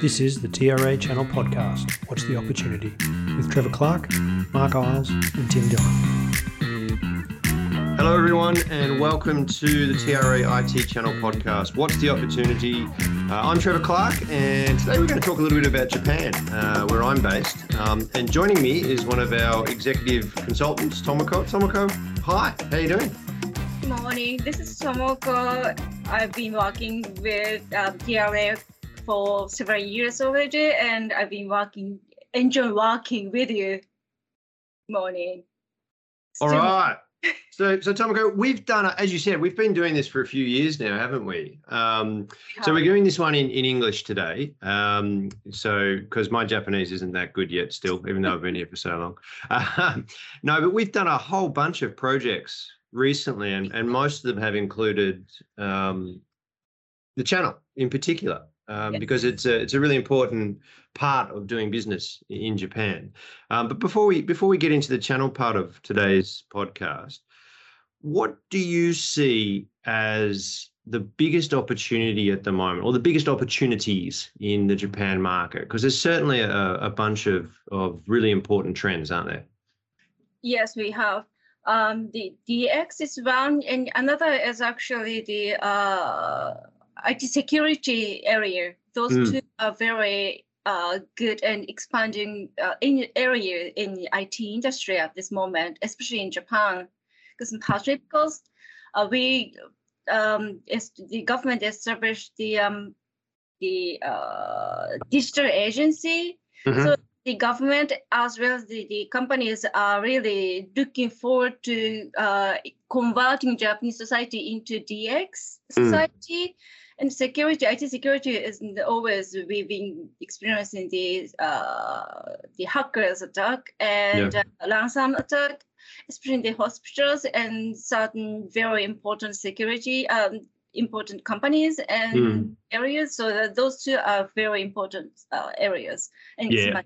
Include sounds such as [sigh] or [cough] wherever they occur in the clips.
This is the TRA Channel Podcast, What's the Opportunity, with Trevor Clark, Mark Isles, and Tim Dillon. Hello, everyone, and welcome to the TRA IT Channel Podcast, What's the Opportunity? Uh, I'm Trevor Clark, and today we're going to talk a little bit about Japan, uh, where I'm based. Um, and joining me is one of our executive consultants, Tomoko. Tomoko, hi, how you doing? Good morning. This is Tomoko. I've been working with um, TRA for several years already, and I've been working, enjoy working with you. Morning. All right. So, so Tomoko, we've done, as you said, we've been doing this for a few years now, haven't we? Um, so we're doing this one in, in English today. Um, so, because my Japanese isn't that good yet, still, even though I've been here for so long. Uh, no, but we've done a whole bunch of projects recently, and, and most of them have included um, the channel in particular um, because it's a it's a really important part of doing business in Japan. Um, but before we before we get into the channel part of today's podcast, what do you see as the biggest opportunity at the moment, or the biggest opportunities in the Japan market? Because there's certainly a, a bunch of of really important trends, aren't there? Yes, we have. Um, the DX is one, and another is actually the uh, IT security area. Those mm. two are very uh, good and expanding uh, in area in the IT industry at this moment, especially in Japan, because partially because uh, we um, the government established the um, the uh, digital agency. Mm-hmm. So the government as well as the, the companies are really looking forward to uh, converting Japanese society into DX hmm. society. Mm and security, IT security is always we've been experiencing the uh, the hackers attack and yeah. uh, ransom attack, especially in the hospitals and certain very important security um, important companies and mm. areas. So that those two are very important uh, areas. And yeah.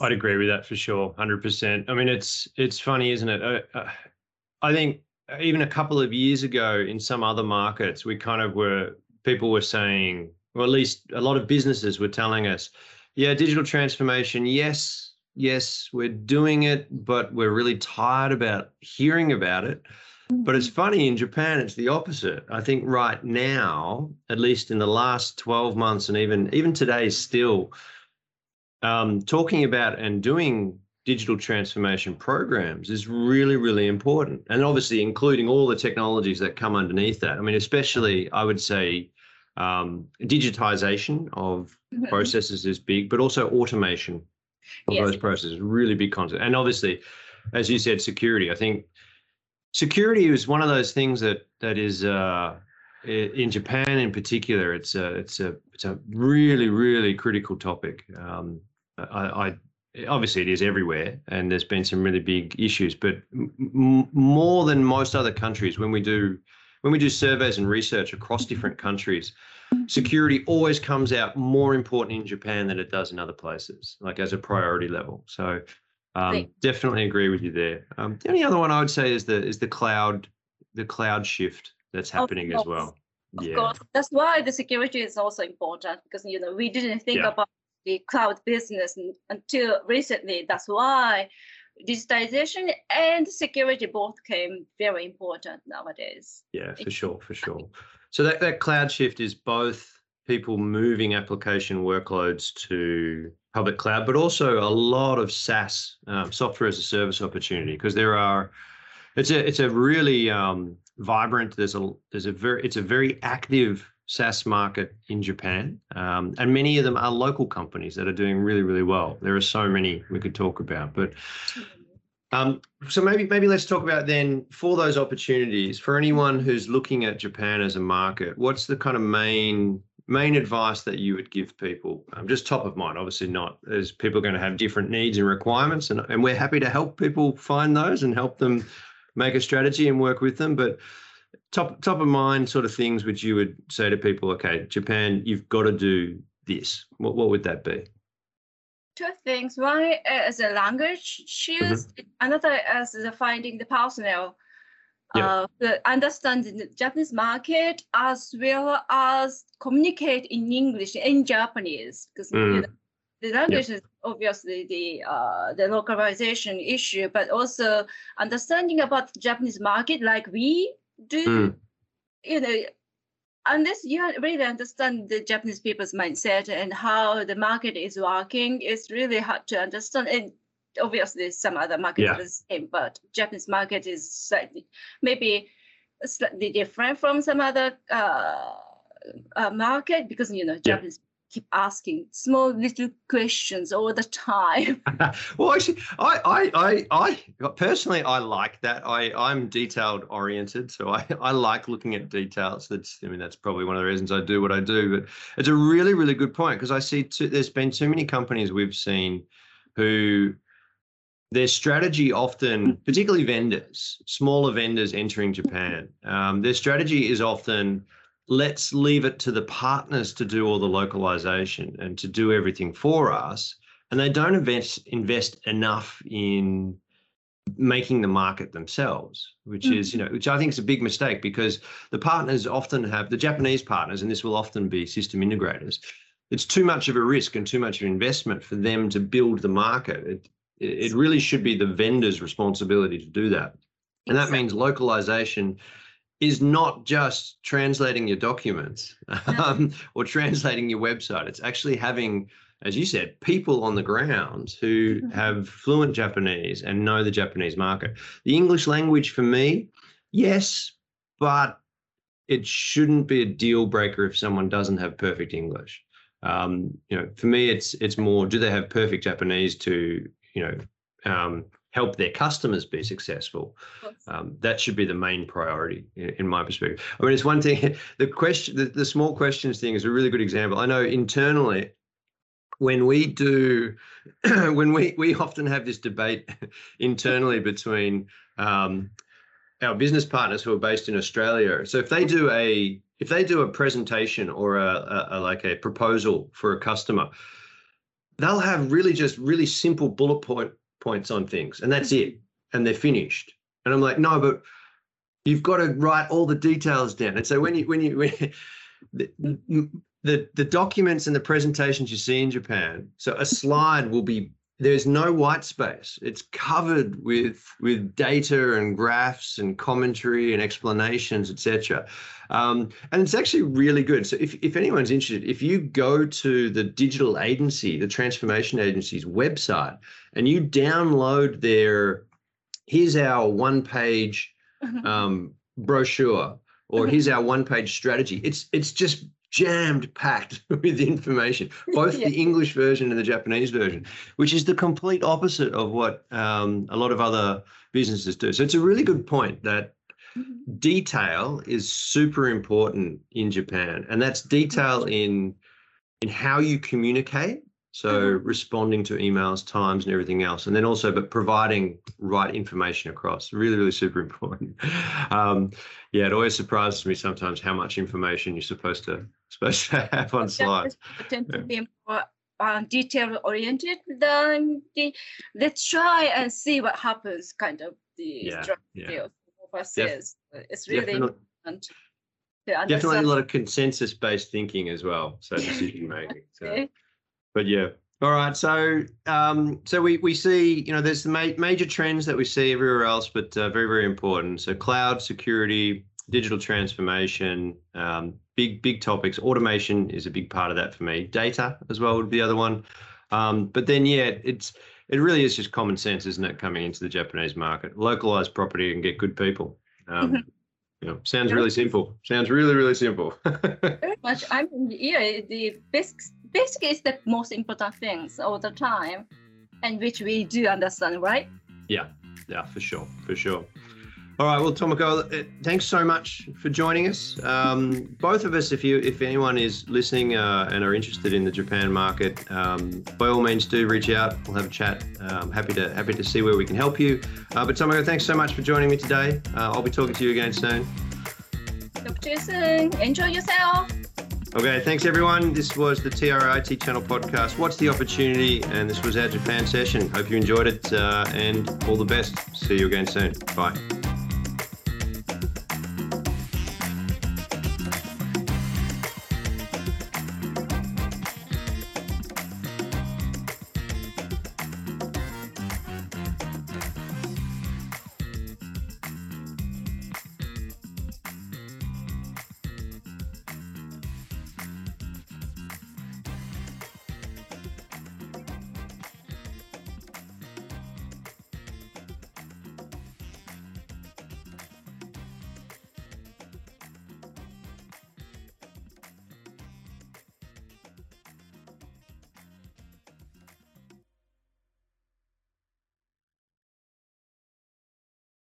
I'd agree with that for sure, hundred percent. I mean, it's it's funny, isn't it? Uh, uh, I think even a couple of years ago in some other markets, we kind of were people were saying, or at least a lot of businesses were telling us, yeah, digital transformation, yes, yes, we're doing it, but we're really tired about hearing about it. But it's mm-hmm. funny in Japan, it's the opposite. I think right now, at least in the last 12 months, and even even today, still um, talking about and doing digital transformation programs is really, really important. And obviously, including all the technologies that come underneath that. I mean, especially, I would say, um, digitization of mm-hmm. processes is big, but also automation of yes. those processes, really big concept. And obviously, as you said, security. I think security is one of those things that that is uh, in Japan in particular. It's a it's a it's a really really critical topic. Um, I, I obviously it is everywhere and there's been some really big issues but m- more than most other countries when we do when we do surveys and research across different countries, security always comes out more important in Japan than it does in other places, like as a priority level. So um, definitely agree with you there. Um, the only other one I would say is the is the cloud the cloud shift that's happening as well. Of yeah. course, that's why the security is also important because you know we didn't think yeah. about the cloud business until recently. That's why digitization and security both came very important nowadays. Yeah, for sure, for sure. So that, that cloud shift is both people moving application workloads to public cloud, but also a lot of SaaS, um, software as a service opportunity, because there are, it's a it's a really um, vibrant. There's a there's a very it's a very active SaaS market in Japan, um, and many of them are local companies that are doing really, really well. There are so many we could talk about, but um, so maybe maybe let's talk about then for those opportunities for anyone who's looking at Japan as a market. What's the kind of main main advice that you would give people? Um, just top of mind, obviously not, as people are going to have different needs and requirements, and and we're happy to help people find those and help them make a strategy and work with them, but top top of mind sort of things which you would say to people okay japan you've got to do this. What, what would that be? Two things. One is a language choose mm-hmm. another is the finding the personnel. Uh, understand the Japanese market as well as communicate in English and Japanese because Mm. you know, the language is obviously the uh, the localization issue, but also understanding about the Japanese market like we do. Mm. You know, unless you really understand the Japanese people's mindset and how the market is working, it's really hard to understand. And obviously, some other markets Yeah. are the same, but Japanese market is slightly maybe slightly different from some other uh, uh, market because you know Yeah. Japanese keep asking small little questions all the time. [laughs] well, actually, I, I, I, I personally, I like that. I, I'm detailed oriented, so I, I like looking at details. That's, I mean, that's probably one of the reasons I do what I do. But it's a really, really good point because I see too, there's been too many companies we've seen who their strategy often, particularly vendors, smaller vendors entering Japan, um, their strategy is often let's leave it to the partners to do all the localization and to do everything for us. And they don't invest invest enough in making the market themselves which is you mm-hmm. know which i think is a big mistake because the partners often have the japanese partners and this will often be system integrators it's too much of a risk and too much of investment for them to build the market. It it really should be the vendor's responsibility to do that. And that means localization is not just translating your documents um, or translating your website. It's actually having, as you said, people on the ground who Mhm. have fluent Japanese and know the Japanese market. The English language for me, yes, but it shouldn't be a deal breaker if someone doesn't have perfect English. Um, you know, for me, it's it's more do they have perfect Japanese to you know um, help their customers be successful um, that should be the main priority in, in, my perspective. I mean, it's one thing. [laughs] The question, the, the small questions thing is a really good example. I know internally, when we do, [clears throat] when we we often have this debate [laughs] internally between um, our business partners who are based in Australia. So if they do a if they do a presentation or a, a, a like a proposal for a customer, they'll have really just really simple bullet point points on things, and that's it, mm-hmm. and they're finished. And I'm like, no, but you've got to write all the details down. And so when you when you when the, the the documents and the presentations you see in Japan, so a [laughs] slide will be there's no white space. It's covered with with data and graphs and commentary and explanations, etc. Um, and it's actually really good. So if, if anyone's interested, if you go to the digital agency, the transformation agency's website, and you download their here's our one page um, brochure or here's our one page strategy it's it's just jammed packed [laughs] with information both [laughs] Yeah. the english version and the japanese version which is the complete opposite of what um, a lot of other businesses do. So it's a really good point that detail is super important in japan and that's detail in in how you communicate so responding to emails times and everything else and then also but providing right information across. Really really super important. [laughs] Um, yeah it always surprises me sometimes how much information you're supposed to supposed to [laughs] have on slides. Tend to be more uh, detail oriented than the let's try and see what happens kind of the Yeah, strategy yeah. of versus it's really definitely, important definitely a lot of consensus based thinking as well so [laughs] decision making so. Okay. but yeah. All right so um so we we see you know there's the ma- major trends that we see everywhere else but uh, very very important. So cloud security digital transformation um, big big topics. Automation is a big part of that for me. Data as well would be the other one. Um, but then yeah it's it really is just common sense isn't it coming into the japanese market? Localize property and get good people. Um, Mhm. you know sounds really simple. Sounds really really simple. [laughs] Very much. I mean, yeah, the basic, basic is the most important things all the time, and which we do understand, right? Yeah, yeah, for sure, for sure. All right, well, Tomoko, uh, thanks so much for joining us. Um, both of us, if you, if anyone is listening uh, and are interested in the Japan market, um, by all means, do reach out. We'll have a chat. Um, happy to happy to see where we can help you. Uh, but Tomoko, thanks so much for joining me today. Uh, I'll be talking to you again soon. Talk to you soon. Enjoy yourself. Okay, thanks everyone. This was the TRIT channel podcast. What's the opportunity? And this was our Japan session. Hope you enjoyed it uh, and all the best. See you again soon. Bye.